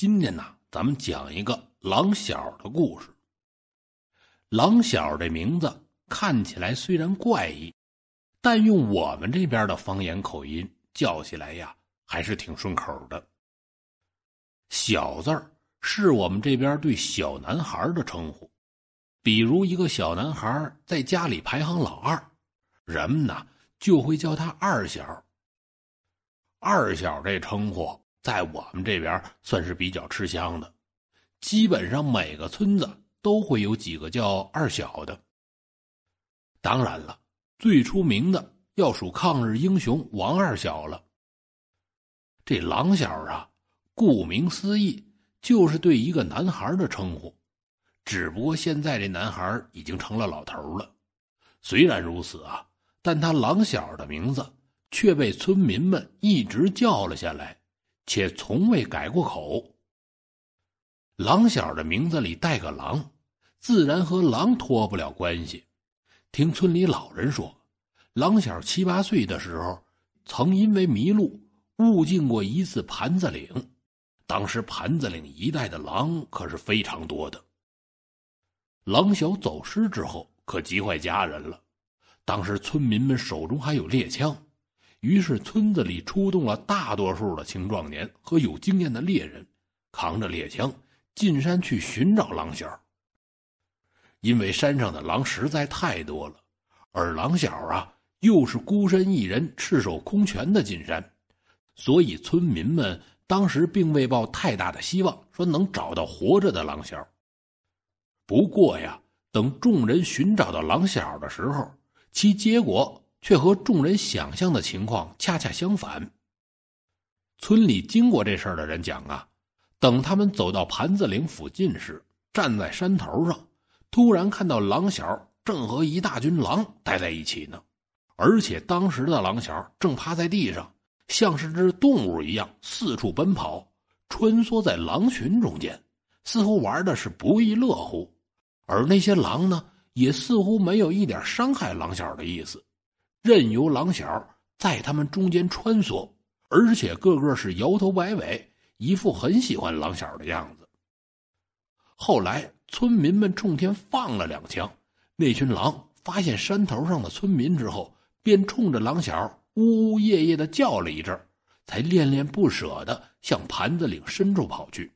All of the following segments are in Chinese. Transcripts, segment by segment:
今天呢，咱们讲一个狼小的故事。狼小这名字看起来虽然怪异，但用我们这边的方言口音叫起来呀，还是挺顺口的。小字儿是我们这边对小男孩的称呼，比如一个小男孩在家里排行老二，人们呢就会叫他二小。二小这称呼在我们这边算是比较吃香的，基本上每个村子。都会有几个叫二小的。当然了，最出名的要数抗日英雄王二小了。这狼小啊，顾名思义，就是对一个男孩的称呼。只不过现在这男孩已经成了老头了。虽然如此啊，但他狼小的名字却被村民们一直叫了下来，且从未改过口。狼小的名字里带个“狼”，自然和狼脱不了关系。听村里老人说，狼小七八岁的时候，曾因为迷路误进过一次盘子岭。当时盘子岭一带的狼可是非常多的。狼小走失之后，可急坏家人了。当时村民们手中还有猎枪，于是村子里出动了大多数的青壮年和有经验的猎人，扛着猎枪。进山去寻找狼小，因为山上的狼实在太多了，而狼小啊又是孤身一人、赤手空拳的进山，所以村民们当时并未抱太大的希望，说能找到活着的狼小。不过呀，等众人寻找到狼小的时候，其结果却和众人想象的情况恰恰相反。村里经过这事儿的人讲啊。等他们走到盘子岭附近时，站在山头上，突然看到狼小正和一大群狼待在一起呢，而且当时的狼小正趴在地上，像是只动物一样四处奔跑，穿梭在狼群中间，似乎玩的是不亦乐乎。而那些狼呢，也似乎没有一点伤害狼小的意思，任由狼小在他们中间穿梭，而且个个是摇头摆尾。一副很喜欢狼小的样子。后来，村民们冲天放了两枪，那群狼发现山头上的村民之后，便冲着狼小呜呜咽咽的叫了一阵，才恋恋不舍的向盘子岭深处跑去。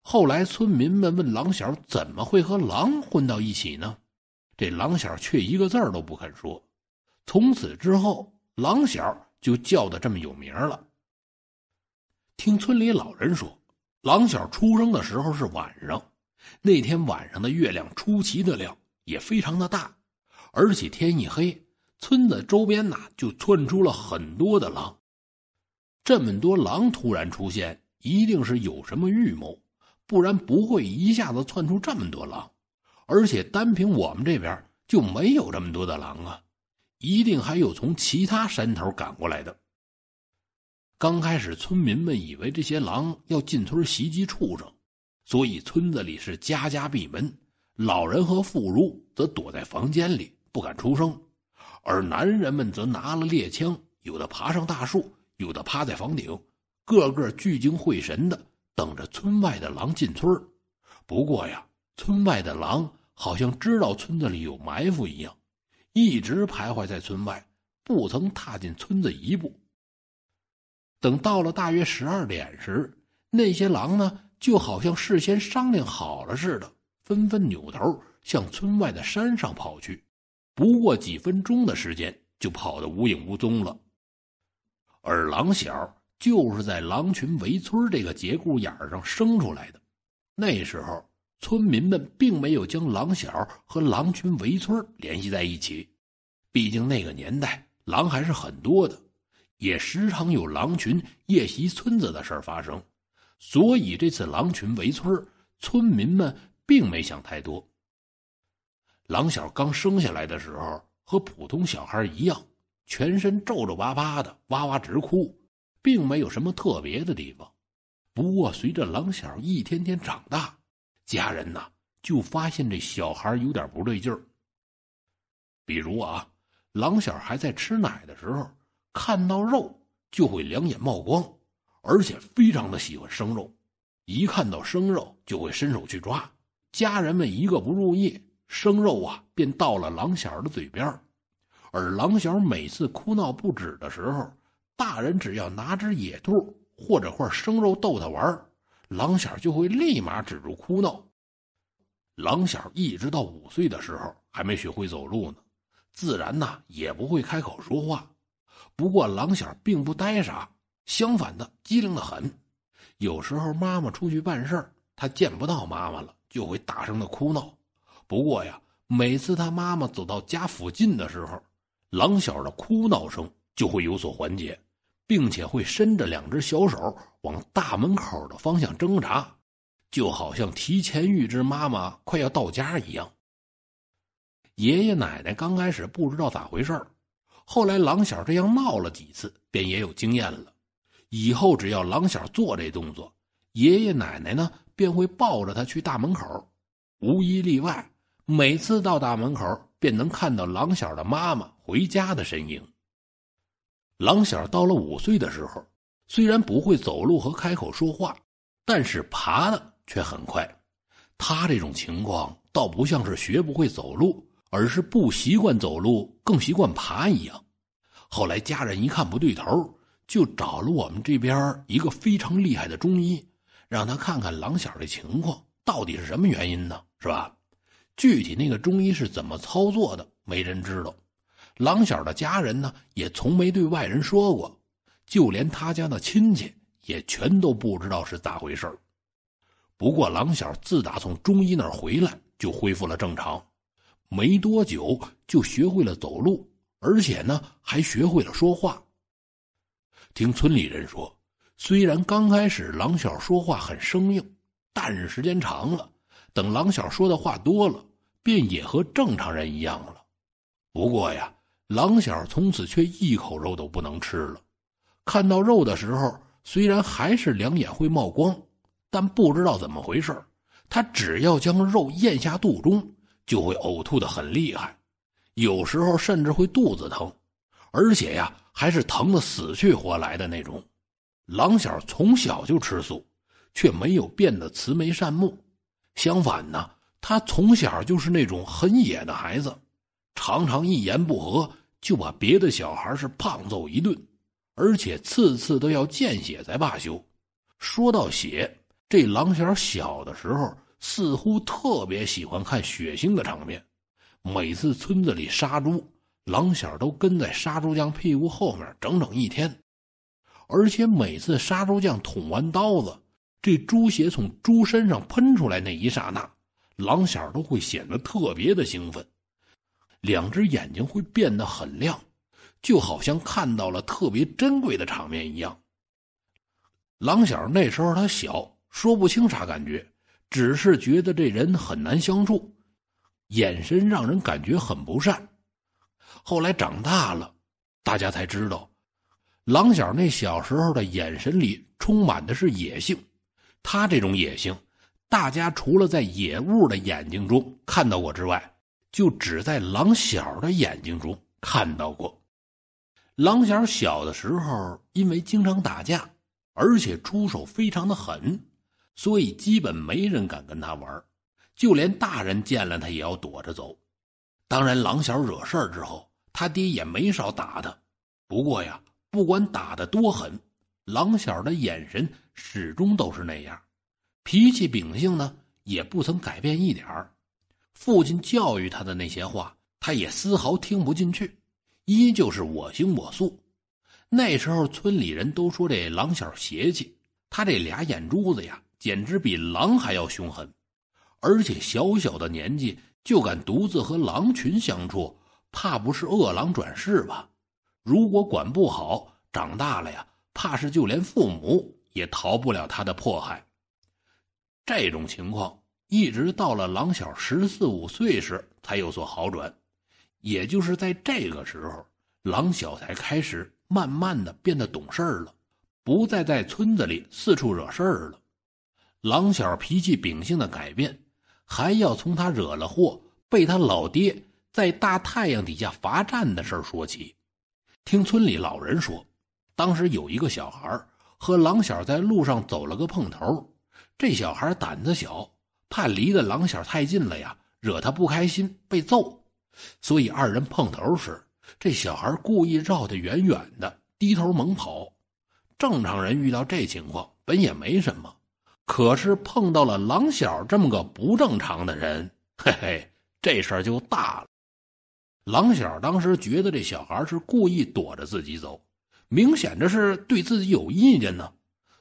后来，村民们问狼小怎么会和狼混到一起呢？这狼小却一个字都不肯说。从此之后，狼小就叫的这么有名了。听村里老人说，狼小出生的时候是晚上。那天晚上的月亮出奇的亮，也非常的大，而且天一黑，村子周边呐就窜出了很多的狼。这么多狼突然出现，一定是有什么预谋，不然不会一下子窜出这么多狼。而且单凭我们这边就没有这么多的狼啊，一定还有从其他山头赶过来的。刚开始，村民们以为这些狼要进村袭击畜生，所以村子里是家家闭门，老人和妇孺则躲在房间里不敢出声，而男人们则拿了猎枪，有的爬上大树，有的趴在房顶，个个聚精会神的等着村外的狼进村。不过呀，村外的狼好像知道村子里有埋伏一样，一直徘徊在村外，不曾踏进村子一步。等到了大约十二点时，那些狼呢，就好像事先商量好了似的，纷纷扭头向村外的山上跑去。不过几分钟的时间，就跑得无影无踪了。而狼小就是在狼群围村这个节骨眼上生出来的。那时候，村民们并没有将狼小和狼群围村联系在一起，毕竟那个年代狼还是很多的。也时常有狼群夜袭村子的事发生，所以这次狼群围村，村民们并没想太多。狼小刚生下来的时候，和普通小孩一样，全身皱皱巴巴的，哇哇直哭，并没有什么特别的地方。不过，随着狼小一天天长大，家人呐就发现这小孩有点不对劲儿。比如啊，狼小还在吃奶的时候。看到肉就会两眼冒光，而且非常的喜欢生肉，一看到生肉就会伸手去抓。家人们一个不注意，生肉啊便到了狼小的嘴边而狼小每次哭闹不止的时候，大人只要拿只野兔或者块生肉逗他玩，狼小就会立马止住哭闹。狼小一直到五岁的时候还没学会走路呢，自然呢也不会开口说话。不过狼小并不呆傻，相反的机灵的很。有时候妈妈出去办事儿，他见不到妈妈了，就会大声的哭闹。不过呀，每次他妈妈走到家附近的时候，狼小的哭闹声就会有所缓解，并且会伸着两只小手往大门口的方向挣扎。就好像提前预知妈妈快要到家一样。爷爷奶奶刚开始不知道咋回事后来狼小这样闹了几次，便也有经验了。以后只要狼小做这动作，爷爷奶奶呢便会抱着他去大门口，无一例外，每次到大门口便能看到狼小的妈妈回家的身影。郎小到了五岁的时候，虽然不会走路和开口说话，但是爬的。却很快，他这种情况倒不像是学不会走路，而是不习惯走路，更习惯爬一样。后来家人一看不对头，就找了我们这边一个非常厉害的中医，让他看看郎小的情况到底是什么原因呢？是吧？具体那个中医是怎么操作的，没人知道。郎小的家人呢，也从没对外人说过，就连他家的亲戚也全都不知道是咋回事不过，郎小自打从中医那儿回来，就恢复了正常，没多久就学会了走路，而且呢，还学会了说话。听村里人说，虽然刚开始郎小说话很生硬，但是时间长了，等郎小说的话多了，便也和正常人一样了。不过呀，狼小从此却一口肉都不能吃了，看到肉的时候，虽然还是两眼会冒光。但不知道怎么回事他只要将肉咽下肚中，就会呕吐的很厉害，有时候甚至会肚子疼，而且呀，还是疼的死去活来的那种。狼小从小就吃素，却没有变得慈眉善目，相反呢，他从小就是那种很野的孩子，常常一言不合就把别的小孩是胖揍一顿，而且次次都要见血才罢休。说到血。这狼小小的时候似乎特别喜欢看血腥的场面，每次村子里杀猪，狼小都跟在杀猪匠屁股后面整整一天，而且每次杀猪匠捅完刀子，这猪血从猪身上喷出来那一刹那，狼小都会显得特别的兴奋，两只眼睛会变得很亮，就好像看到了特别珍贵的场面一样。郎小那时候他小。说不清啥感觉，只是觉得这人很难相处，眼神让人感觉很不善。后来长大了，大家才知道，郎小那小时候的眼神里充满的是野性。他这种野性，大家除了在野物的眼睛中看到过之外，就只在狼小的眼睛中看到过。狼小小的时候，因为经常打架，而且出手非常的狠。所以基本没人敢跟他玩，就连大人见了他也要躲着走。当然，狼小惹事之后，他爹也没少打他。不过呀，不管打的多狠，狼小的眼神始终都是那样，脾气秉性呢也不曾改变一点儿。父亲教育他的那些话，他也丝毫听不进去，依旧是我行我素。那时候村里人都说这狼小邪气，他这俩眼珠子呀。简直比狼还要凶狠，而且小小的年纪就敢独自和狼群相处，怕不是恶狼转世吧？如果管不好，长大了呀，怕是就连父母也逃不了他的迫害。这种情况一直到了郎小十四五岁时才有所好转，也就是在这个时候，郎小才开始慢慢的变得懂事了，不再在村子里四处惹事儿了。郎小脾气秉性的改变，还要从他惹了祸，被他老爹在大太阳底下罚站的事说起。听村里老人说，当时有一个小孩和郎小在路上走了个碰头。这小孩胆子小，怕离得郎小太近了呀，惹他不开心被揍，所以二人碰头时，这小孩故意绕得远远的，低头猛跑。正常人遇到这情况本也没什么，可是碰到了郎小这么个不正常的人，嘿嘿，这事儿就大了。郎小当时觉得这小孩是故意躲着自己走，明显这是对自己有意见呢，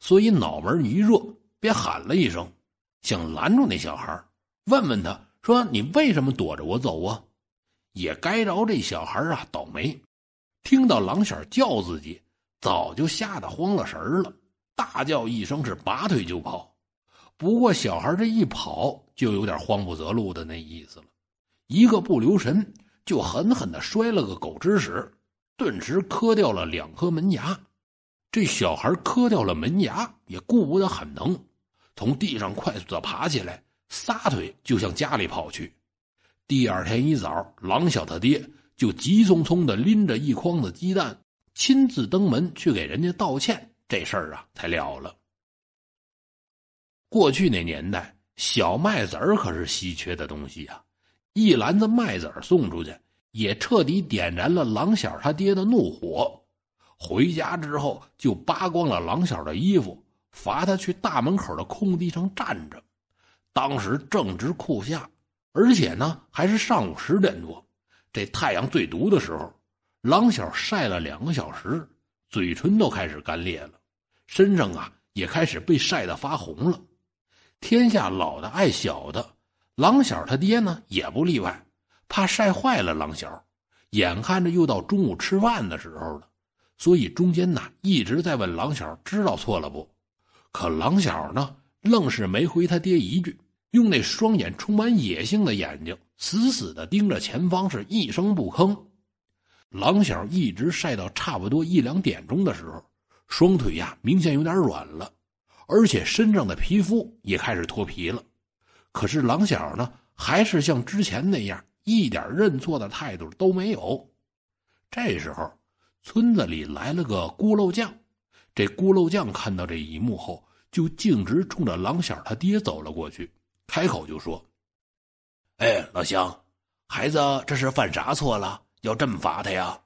所以脑门一热。便喊了一声，想拦住那小孩，问问他说：“你为什么躲着我走啊？”也该着这小孩啊倒霉，听到狼婶叫自己，早就吓得慌了神了，大叫一声是拔腿就跑。不过小孩这一跑就有点慌不择路的那意思了，一个不留神就狠狠的摔了个狗吃屎，顿时磕掉了两颗门牙。这小孩磕掉了门牙，也顾不得喊疼。从地上快速的爬起来，撒腿就向家里跑去。第二天一早，狼小他爹就急匆匆的拎着一筐子鸡蛋，亲自登门去给人家道歉。这事儿啊，才了了。过去那年代，小麦子儿可是稀缺的东西啊！一篮子麦子儿送出去，也彻底点燃了狼小他爹的怒火。回家之后，就扒光了狼小的衣服。罚他去大门口的空地上站着，当时正值酷夏，而且呢还是上午十点多，这太阳最毒的时候。狼小晒了两个小时，嘴唇都开始干裂了，身上啊也开始被晒得发红了。天下老的爱小的，狼小他爹呢也不例外，怕晒坏了狼小。眼看着又到中午吃饭的时候了，所以中间呢一直在问狼小知道错了不。可狼小呢，愣是没回他爹一句，用那双眼充满野性的眼睛死死的盯着前方，是一声不吭。狼小一直晒到差不多一两点钟的时候，双腿呀明显有点软了，而且身上的皮肤也开始脱皮了。可是狼小呢，还是像之前那样，一点认错的态度都没有。这时候，村子里来了个咕噜匠。这咕噜匠看到这一幕后，就径直冲着狼小他爹走了过去，开口就说：“哎，老乡，孩子这是犯啥错了？要这么罚他呀？”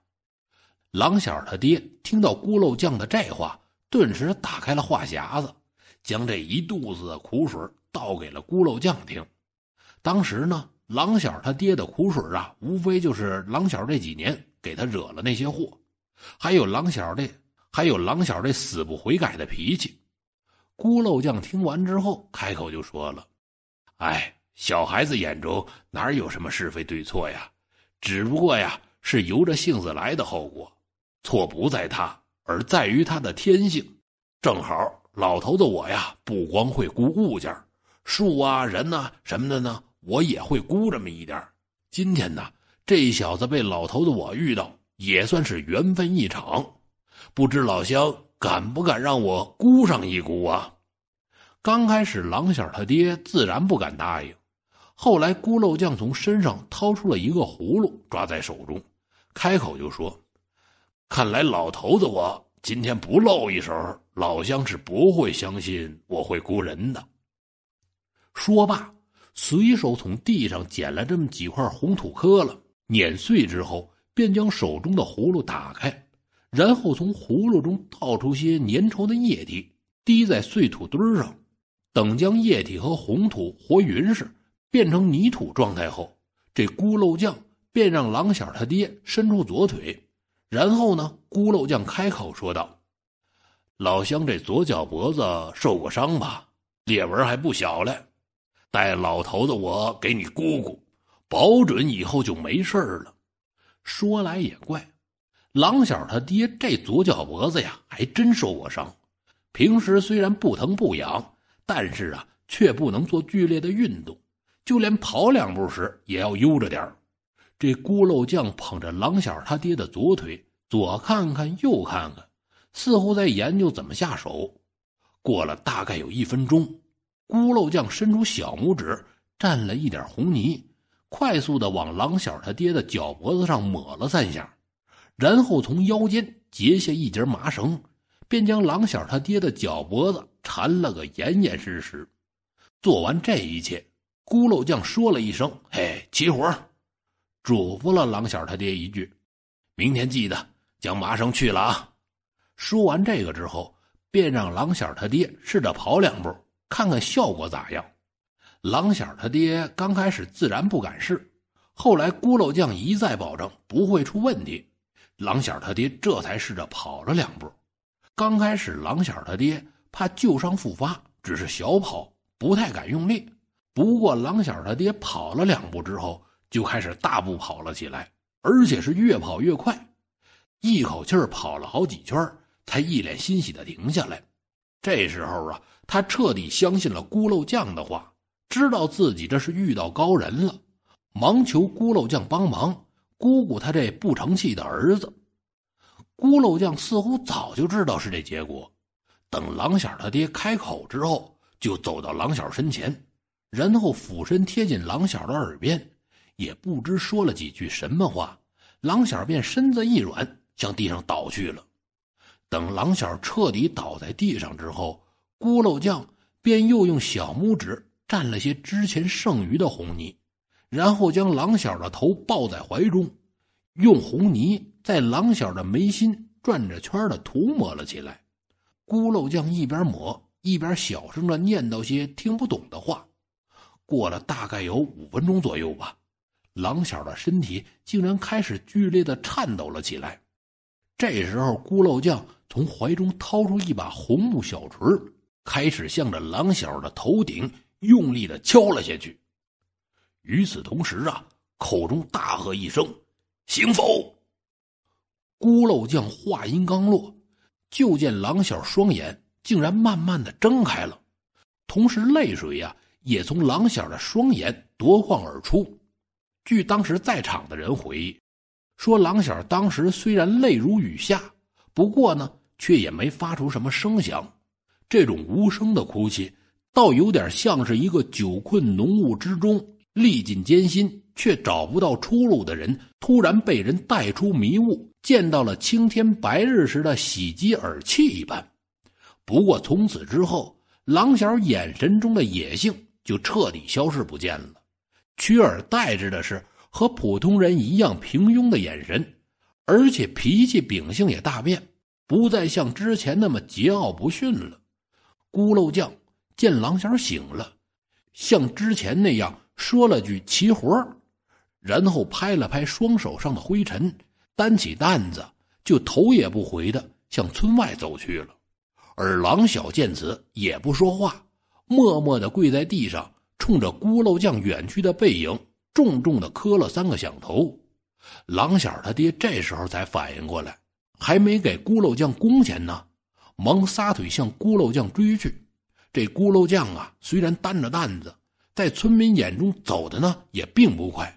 狼小他爹听到咕噜匠的这话，顿时打开了话匣子，将这一肚子的苦水倒给了咕噜匠听。当时呢，狼小他爹的苦水啊，无非就是狼小这几年给他惹了那些祸，还有狼小这。还有狼小这死不悔改的脾气，孤陋匠听完之后开口就说了：“哎，小孩子眼中哪有什么是非对错呀？只不过呀是由着性子来的后果，错不在他，而在于他的天性。正好老头子我呀，不光会估物件，树啊、人呐什么的呢，我也会估这么一点。今天呢，这小子被老头子我遇到，也算是缘分一场。”不知老乡敢不敢让我估上一估啊？刚开始，狼小他爹自然不敢答应。后来，咕漏匠从身上掏出了一个葫芦，抓在手中，开口就说：“看来老头子我今天不露一手，老乡是不会相信我会估人的。”说罢，随手从地上捡了这么几块红土磕了，碾碎之后，便将手中的葫芦打开。然后从葫芦中倒出些粘稠的液体，滴在碎土堆上。等将液体和红土和匀实，变成泥土状态后，这咕噜匠便让狼小他爹伸出左腿。然后呢，咕噜匠开口说道：“老乡，这左脚脖子受过伤吧？裂纹还不小嘞。待老头子我给你估估，保准以后就没事了。”说来也怪。狼小他爹这左脚脖子呀，还真受过伤。平时虽然不疼不痒，但是啊，却不能做剧烈的运动，就连跑两步时也要悠着点这咕噜匠捧着狼小他爹的左腿，左看看右看看，似乎在研究怎么下手。过了大概有一分钟，咕噜匠伸出小拇指，蘸了一点红泥，快速的往狼小他爹的脚脖子上抹了三下。然后从腰间截下一截麻绳，便将郎小他爹的脚脖子缠了个严严实实。做完这一切，咕噜匠说了一声：“嘿，齐活！”嘱咐了郎小他爹一句：“明天记得将麻绳去了啊！”说完这个之后，便让郎小他爹试着跑两步，看看效果咋样。郎小他爹刚开始自然不敢试，后来咕噜匠一再保证不会出问题，郎小他爹这才试着跑了两步。刚开始，郎小他爹怕旧伤复发，只是小跑，不太敢用力。不过，郎小他爹跑了两步之后，就开始大步跑了起来，而且是越跑越快，一口气跑了好几圈，才一脸欣喜的停下来。这时候啊，他彻底相信了咕噜匠的话。知道自己这是遇到高人了，忙求咕噜匠帮忙，姑姑他这不成器的儿子。咕噜匠似乎早就知道是这结果，等郎小他爹开口之后，就走到郎小身前，然后俯身贴近郎小的耳边，也不知说了几句什么话，郎小便身子一软，向地上倒去了。等郎小彻底倒在地上之后，咕噜匠便又用小拇指。蘸了些之前剩余的红泥，然后将郎小的头抱在怀中，用红泥在郎小的眉心转着圈的涂抹了起来。咕噜匠一边抹一边小声的念叨些听不懂的话。过了大概有五分钟左右吧，狼小的身体竟然开始剧烈的颤抖了起来。这时候，咕噜匠从怀中掏出一把红木小锤，开始向着狼小的头顶。用力的敲了下去。与此同时啊，口中大喝一声：“行否！”孤陋将话音刚落，就见郎小双眼竟然慢慢的睁开了，同时泪水呀也从郎小的双眼夺眶而出。据当时在场的人回忆，说郎小当时虽然泪如雨下，不过呢，却也没发出什么声响。这种无声的哭泣。倒有点像是一个久困浓雾之中、历尽艰辛却找不到出路的人，突然被人带出迷雾，见到了青天白日时的喜极而泣一般。不过从此之后，狼小眼神中的野性就彻底消失不见了，取而代之的是和普通人一样平庸的眼神，而且脾气秉性也大变，不再像之前那么桀骜不驯了。咕噜匠。见狼小醒了，像之前那样说了句“齐活”，然后拍了拍双手上的灰尘，担起担子就头也不回的向村外走去了。而郎小见此也不说话，默默的跪在地上，冲着咕噜匠远去的背影重重的磕了三个响头。郎小他爹这时候才反应过来，还没给咕噜匠工钱呢，忙撒腿向咕噜匠追去。这咕噜匠啊，虽然担着担子，在村民眼中走的呢也并不快。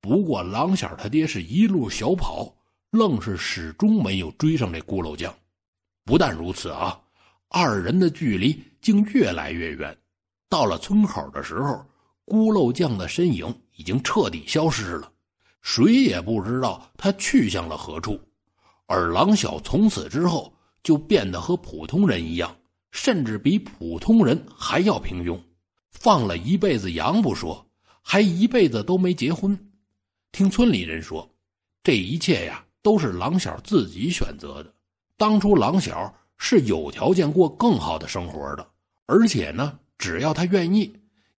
不过郎小他爹是一路小跑，愣是始终没有追上这咕噜匠。不但如此啊，二人的距离竟越来越远。到了村口的时候，咕噜匠的身影已经彻底消失了，谁也不知道他去向了何处。而郎小从此之后就变得和普通人一样。甚至比普通人还要平庸，放了一辈子羊不说，还一辈子都没结婚。听村里人说，这一切呀都是郎小自己选择的。当初郎小是有条件过更好的生活的，而且呢，只要他愿意，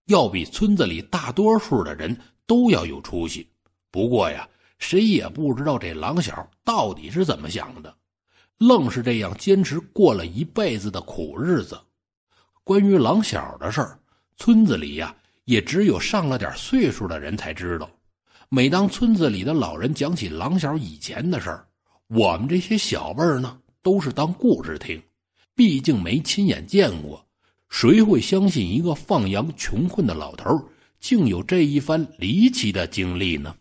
要比村子里大多数的人都要有出息。不过呀，谁也不知道这郎小到底是怎么想的。愣是这样坚持过了一辈子的苦日子。关于郎小的事儿，村子里呀也只有上了点岁数的人才知道。每当村子里的老人讲起郎小以前的事儿，我们这些小辈儿呢都是当故事听，毕竟没亲眼见过，谁会相信一个放羊穷困的老头竟有这一番离奇的经历呢？